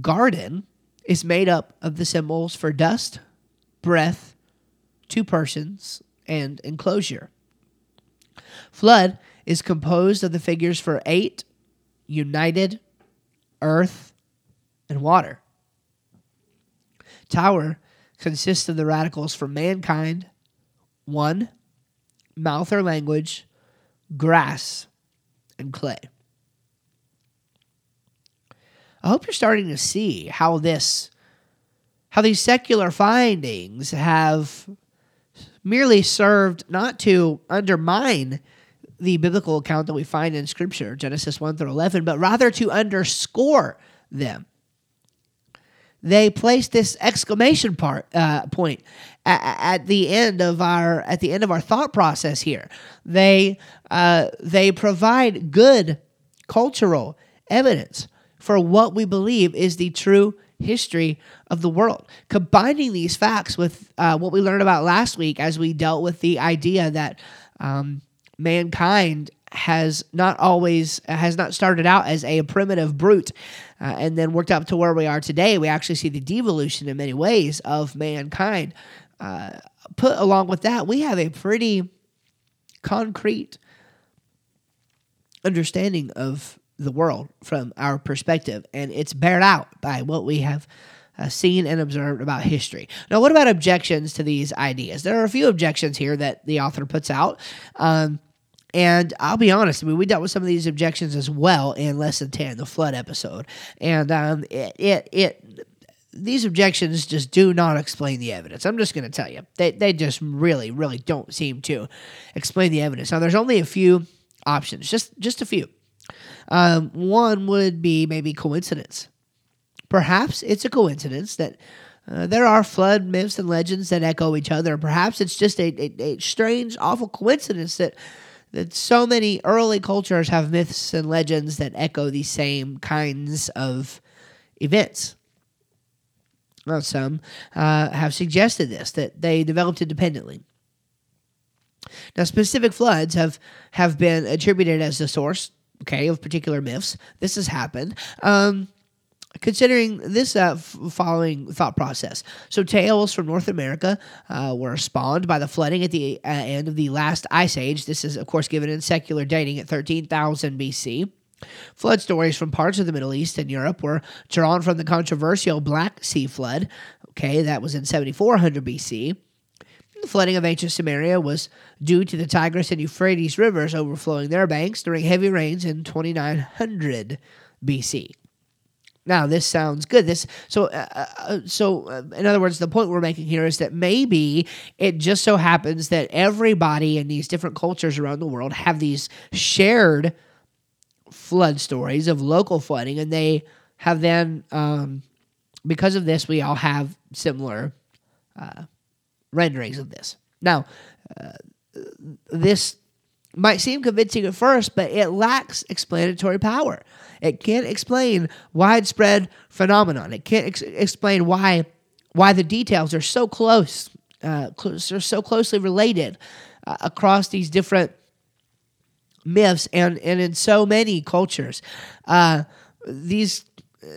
Garden is made up of the symbols for dust, breath, two persons, and enclosure. Flood is composed of the figures for eight, united, earth, and water. Tower consists of the radicals for mankind, one, mouth or language, grass, and clay. I hope you're starting to see how this how these secular findings have merely served not to undermine the biblical account that we find in Scripture, Genesis 1 through 11, but rather to underscore them. They place this exclamation part uh, point at, at, the end of our at the end of our thought process here. They uh, they provide good cultural evidence for what we believe is the true history of the world. Combining these facts with uh, what we learned about last week as we dealt with the idea that um, mankind has not always has not started out as a primitive brute uh, and then worked up to where we are today we actually see the devolution in many ways of mankind uh, put along with that we have a pretty concrete understanding of the world from our perspective, and it's bared out by what we have uh, seen and observed about history. Now, what about objections to these ideas? There are a few objections here that the author puts out. Um, and I'll be honest, I mean, we dealt with some of these objections as well in Lesson 10, the flood episode. And um, it, it, it these objections just do not explain the evidence. I'm just going to tell you. They, they just really, really don't seem to explain the evidence. Now, there's only a few options, just, just a few. Um, one would be maybe coincidence. Perhaps it's a coincidence that uh, there are flood myths and legends that echo each other. Perhaps it's just a, a, a strange, awful coincidence that that so many early cultures have myths and legends that echo these same kinds of events. Well, some uh, have suggested this that they developed independently. Now, specific floods have have been attributed as the source, okay, of particular myths. This has happened. Um, considering this uh, f- following thought process. So, tales from North America uh, were spawned by the flooding at the uh, end of the last ice age. This is, of course, given in secular dating at 13,000 BC. Flood stories from parts of the Middle East and Europe were drawn from the controversial Black Sea flood. Okay, that was in 7400 BC. The flooding of ancient Sumeria was due to the Tigris and Euphrates rivers overflowing their banks during heavy rains in 2900 BC. Now this sounds good. This so uh, uh, uh, so uh, in other words, the point we're making here is that maybe it just so happens that everybody in these different cultures around the world have these shared flood stories of local flooding, and they have then um, because of this we all have similar uh, renderings of this. Now, this might seem convincing at first, but it lacks explanatory power. It can't explain widespread phenomenon. It can't ex- explain why why the details are so close, uh, are so closely related uh, across these different myths and and in so many cultures. Uh, these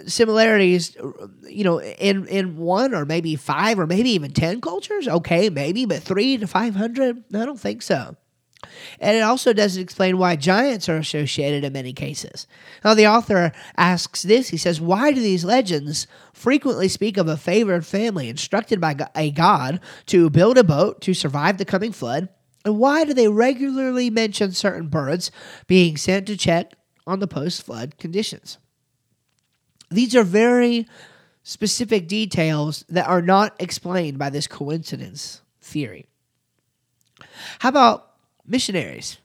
similarities, you know, in in one or maybe five or maybe even ten cultures, okay, maybe, but three to five hundred, I don't think so. And it also doesn't explain why giants are associated in many cases. Now, the author asks this he says, Why do these legends frequently speak of a favored family instructed by a god to build a boat to survive the coming flood? And why do they regularly mention certain birds being sent to check on the post flood conditions? These are very specific details that are not explained by this coincidence theory. How about missionaries.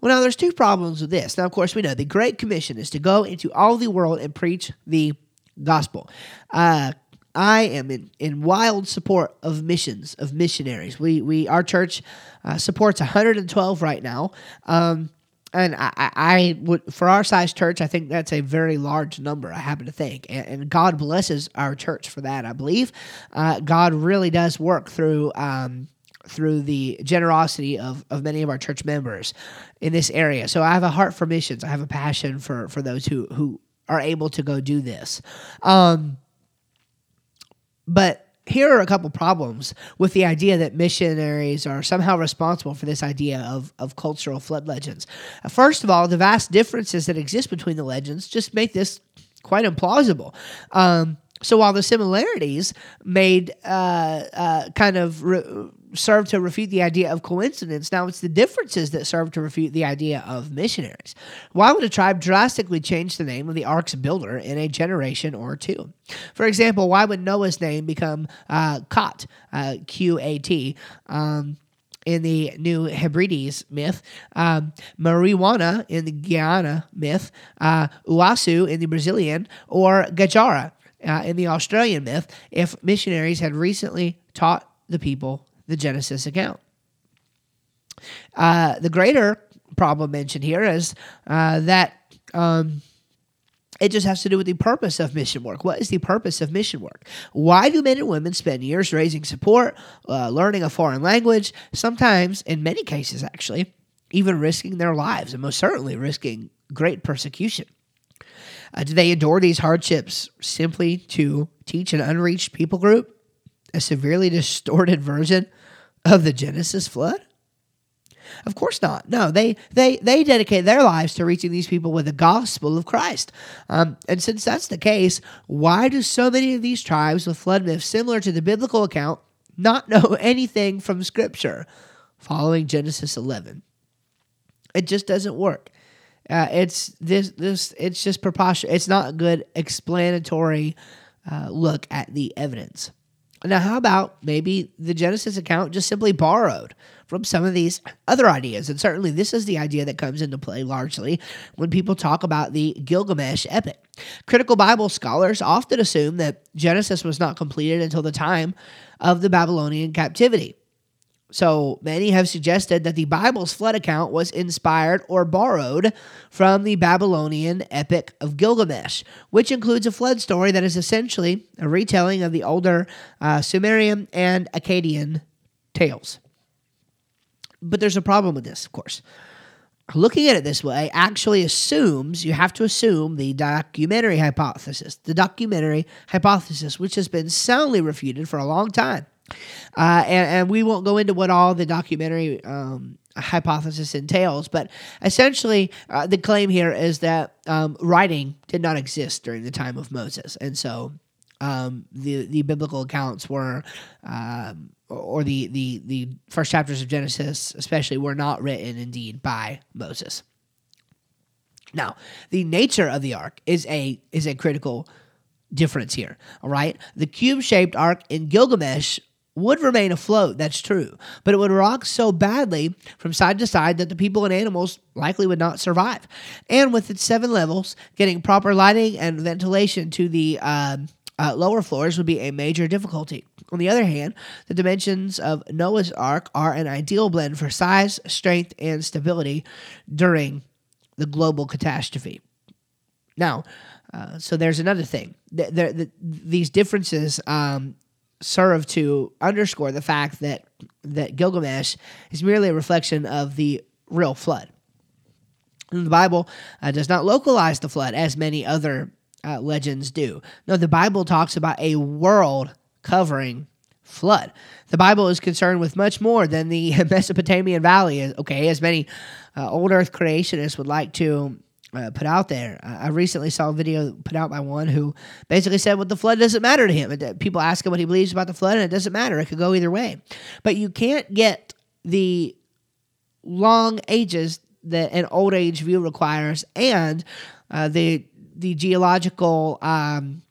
Well, now there's two problems with this. Now, of course, we know the Great Commission is to go into all the world and preach the gospel. Uh, I am in, in wild support of missions of missionaries. We we our church uh, supports 112 right now, um, and I, I, would for our size church, I think that's a very large number. I happen to think, and, and God blesses our church for that. I believe uh, God really does work through. Um, through the generosity of, of many of our church members in this area. So I have a heart for missions. I have a passion for for those who who are able to go do this. Um, but here are a couple problems with the idea that missionaries are somehow responsible for this idea of, of cultural flood legends. First of all, the vast differences that exist between the legends just make this quite implausible. Um, so while the similarities made uh, uh, kind of re- serve to refute the idea of coincidence. Now it's the differences that serve to refute the idea of missionaries. Why would a tribe drastically change the name of the ark's builder in a generation or two? For example, why would Noah's name become uh, Qat, uh, Q A T? Um, in the New Hebrides myth, um, Marerewana in the Guyana myth, uh, Uasu in the Brazilian, or Gajara uh, in the Australian myth, if missionaries had recently taught the people the Genesis account. Uh, the greater problem mentioned here is uh, that um, it just has to do with the purpose of mission work. What is the purpose of mission work? Why do men and women spend years raising support, uh, learning a foreign language, sometimes, in many cases actually, even risking their lives, and most certainly risking great persecution? Uh, do they endure these hardships simply to teach an unreached people group a severely distorted version of the Genesis flood? Of course not. No, they they they dedicate their lives to reaching these people with the gospel of Christ. Um, and since that's the case, why do so many of these tribes with flood myths similar to the biblical account not know anything from Scripture following Genesis 11? It just doesn't work. Uh, it's this this it's just preposterous. It's not a good explanatory uh, look at the evidence. Now, how about maybe the Genesis account just simply borrowed from some of these other ideas? And certainly, this is the idea that comes into play largely when people talk about the Gilgamesh epic. Critical Bible scholars often assume that Genesis was not completed until the time of the Babylonian captivity. So many have suggested that the Bible's flood account was inspired or borrowed from the Babylonian Epic of Gilgamesh, which includes a flood story that is essentially a retelling of the older uh, Sumerian and Akkadian tales. But there's a problem with this, of course. Looking at it this way actually assumes, you have to assume the documentary hypothesis, the documentary hypothesis, which has been soundly refuted for a long time. Uh, and, and, we won't go into what all the documentary um, hypothesis entails, but essentially, uh, the claim here is that um, writing did not exist during the time of Moses, and so um, the the biblical accounts were, um, or the, the the first chapters of Genesis, especially, were not written indeed by Moses. Now, the nature of the ark is a is a critical difference here. All right, the cube shaped ark in Gilgamesh would remain afloat, that's true, but it would rock so badly from side to side that the people and animals likely would not survive. And with its seven levels, getting proper lighting and ventilation to the um, uh, lower floors would be a major difficulty. On the other hand, the dimensions of Noah's Ark are an ideal blend for size, strength, and stability during the global catastrophe. Now, uh, so there's another thing. The, the, the, these differences um, serve to underscore the fact that that Gilgamesh is merely a reflection of the real flood. And the Bible uh, does not localize the flood as many other uh, legends do. No, the Bible talks about a world covering flood. The Bible is concerned with much more than the Mesopotamian valley. Okay, as many uh, old Earth creationists would like to uh, put out there. I recently saw a video put out by one who basically said, "What well, the flood doesn't matter to him." And people ask him what he believes about the flood, and it doesn't matter. It could go either way. But you can't get the long ages that an old age view requires, and uh, the the geological um,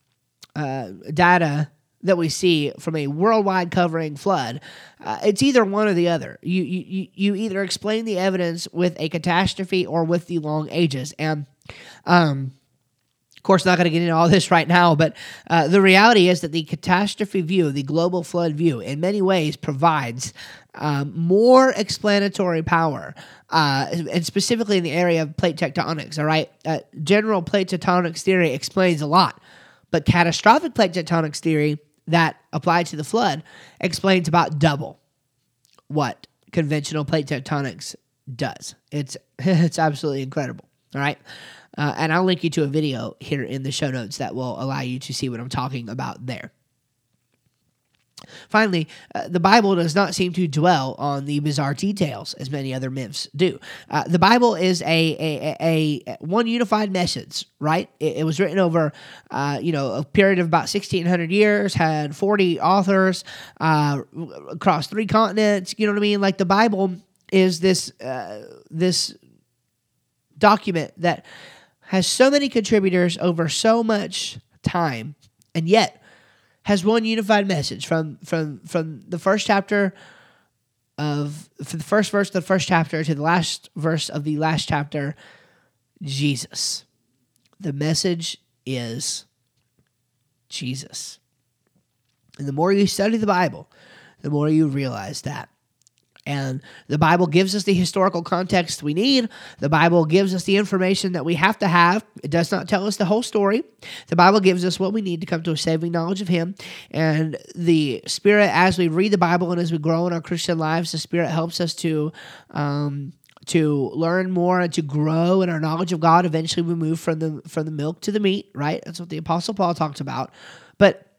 uh, data that we see from a worldwide covering flood, uh, it's either one or the other. You, you you either explain the evidence with a catastrophe or with the long ages, and um, of course, not going to get into all this right now, but uh, the reality is that the catastrophe view, the global flood view, in many ways provides um, more explanatory power, uh, and specifically in the area of plate tectonics. All right, uh, general plate tectonics theory explains a lot, but catastrophic plate tectonics theory that applied to the flood explains about double what conventional plate tectonics does. It's it's absolutely incredible. All right. Uh, and I'll link you to a video here in the show notes that will allow you to see what I'm talking about there. Finally, uh, the Bible does not seem to dwell on the bizarre details as many other myths do. Uh, the Bible is a, a, a, a, one unified message, right? It, it was written over, uh, you know, a period of about 1,600 years, had 40 authors uh, across three continents. You know what I mean? Like the Bible is this uh, this document that has so many contributors over so much time, and yet has one unified message from from from the first chapter of from the first verse of the first chapter to the last verse of the last chapter Jesus. The message is Jesus. And the more you study the Bible, the more you realize that and the Bible gives us the historical context we need. The Bible gives us the information that we have to have. It does not tell us the whole story. The Bible gives us what we need to come to a saving knowledge of Him. And the Spirit, as we read the Bible and as we grow in our Christian lives, the Spirit helps us to. Um, to learn more and to grow in our knowledge of God. Eventually, we move from the from the milk to the meat. Right? That's what the Apostle Paul talks about. But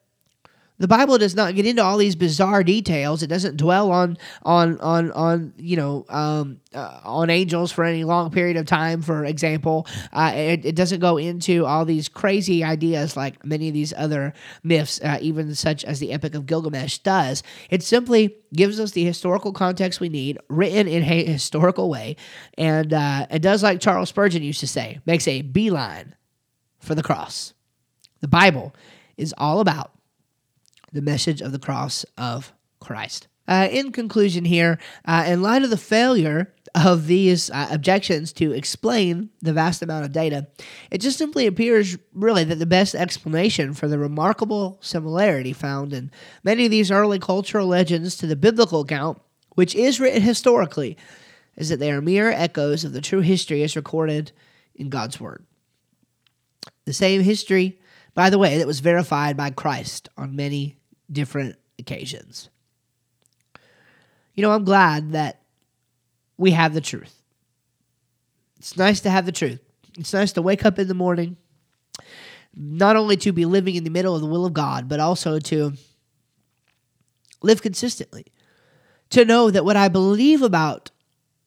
the Bible does not get into all these bizarre details. It doesn't dwell on on on on you know um, uh, on angels for any long period of time. For example, uh, it, it, doesn't go into all these crazy ideas like many of these other myths, uh, even such as the Epic of Gilgamesh does. It simply gives us the historical context we need, written in a historical way, and uh, it does like Charles Spurgeon used to say, makes a beeline for the cross. The Bible is all about the message of the cross of Christ. Uh, in conclusion, here, uh, in light of the failure of these uh, objections to explain the vast amount of data, it just simply appears really that the best explanation for the remarkable similarity found in many of these early cultural legends to the biblical account, which is written historically, is that they are mere echoes of the true history as recorded in God's Word. The same history, by the way, that was verified by Christ on many different occasions. You know, I'm glad that we have the truth. It's nice to have the truth. It's nice to wake up in the morning, not only to be living in the middle of the will of God, but also to live consistently. To know that what I believe about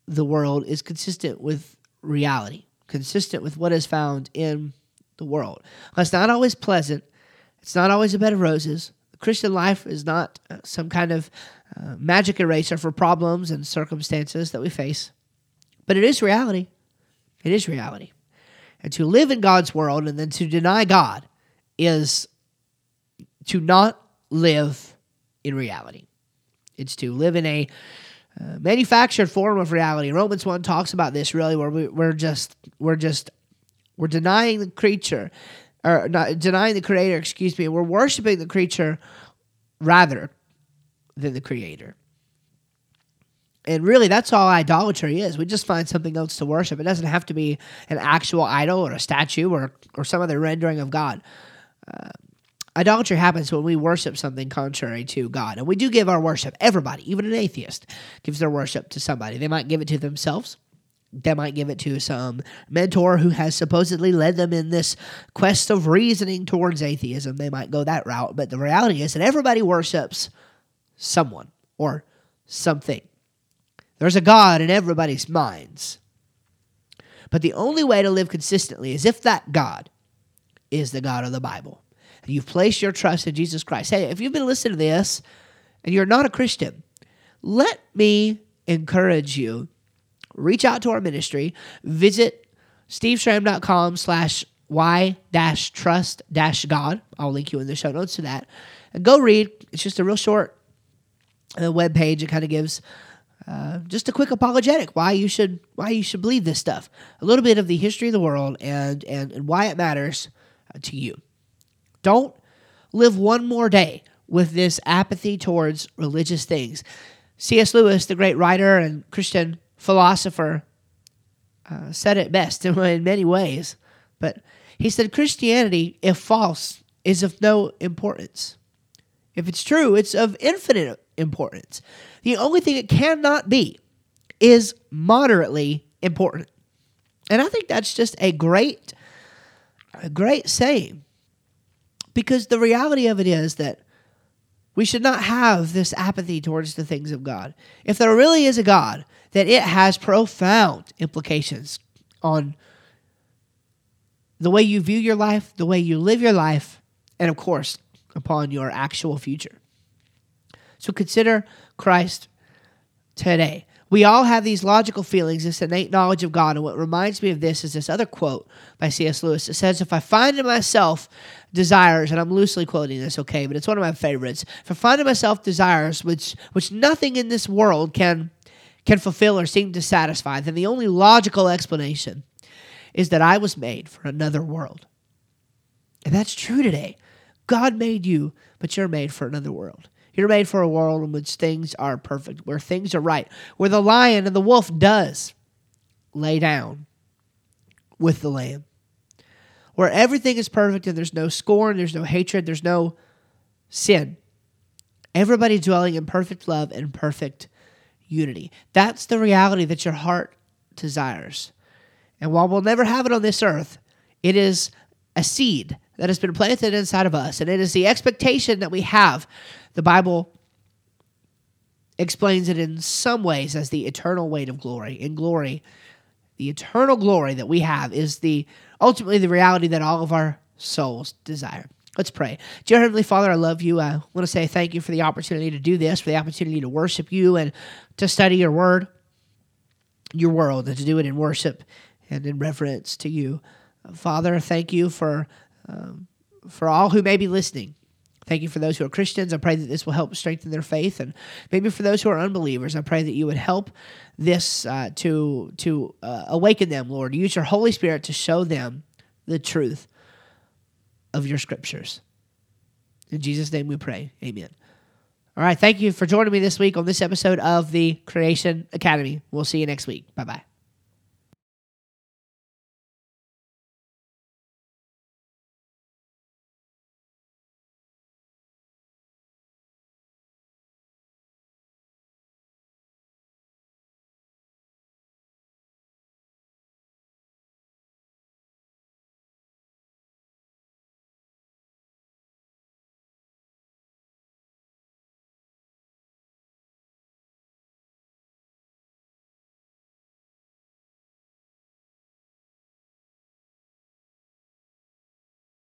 the world is consistent with reality, consistent with what is found in the world. It's not always pleasant, it's not always a bed of roses. Christian life is not uh, some kind of uh, magic eraser for problems and circumstances that we face. But it is reality. It is reality. And to live in God's world and then to deny God is to not live in reality. It's to live in a uh, manufactured form of reality. Romans 1 talks about this really where we, we're just we're just we're denying the creature or not denying the creator, excuse me. We're worshiping the creature rather than the creator. And really, that's all idolatry is. We just find something else to worship. It doesn't have to be an actual idol or a statue or, or some other rendering of God. Uh, idolatry happens when we worship something contrary to God. And we do give our worship. Everybody, even an atheist, gives their worship to somebody. They might give it to themselves. They might give it to some mentor who has supposedly led them in this quest of reasoning towards atheism. They might go that route. But the reality is that everybody worships someone or something. There's a God in everybody's minds. But the only way to live consistently is if that God is the God of the Bible. And you've placed your trust in Jesus Christ. Hey, if you've been listening to this and you're not a Christian, let me encourage you. Reach out to our ministry. Visit steveschramm.com slash y dash trust dash God. I'll link you in the show notes to that. And go read. It's just a real short uh, web page. It kind of gives uh, just a quick apologetic why you should why you should believe this stuff. A little bit of the history of the world and and, and why it matters uh, to you. Don't live one more day with this apathy towards religious things. C.S. Lewis, the great writer and Christian philosopher, uh, said it best in, many ways. But he said Christianity, if false, is of no importance. If it's true, it's of infinite importance. The only thing it cannot be is moderately important. And I think that's just a great, a great saying. Because the reality of it is that we should not have this apathy towards the things of God. If there really is a God, then it has profound implications on the way you view your life, the way you live your life, and of course, upon your actual future. So consider Christ today. We all have these logical feelings, this innate knowledge of God. And what reminds me of this is this other quote by C.S. Lewis. It says, If I find in myself desires, and I'm loosely quoting this, okay, but it's one of my favorites. If I find in myself desires which which nothing in this world can can fulfill or seem to satisfy, then the only logical explanation is that I was made for another world. And that's true today. God made you, but you're made for another world. You're made for a world in which things are perfect, where things are right, where the lion and the wolf does lay down with the lamb, where everything is perfect and there's no scorn, there's no hatred, there's no sin. Everybody dwelling in perfect love and perfect unity. That's the reality that your heart desires. And while we'll never have it on this earth, it is a seed that has been planted inside of us. And it is the expectation that we have the Bible explains it in some ways as the eternal weight of glory. In glory, the eternal glory that we have is the ultimately the reality that all of our souls desire. Let's pray. Dear Heavenly Father, I love you. I want to say thank you for the opportunity to do this, for the opportunity to worship you and to study your word, your world, and to do it in worship and in reverence to you. Father, thank you for um, for all who may be listening. Thank you for those who are Christians. I pray that this will help strengthen their faith, and maybe for those who are unbelievers, I pray that you would help this uh, to to uh, awaken them, Lord. Use your Holy Spirit to show them the truth of your scriptures. In Jesus' name, we pray. Amen. All right. Thank you for joining me this week on this episode of the Creation Academy. We'll see you next week. Bye bye.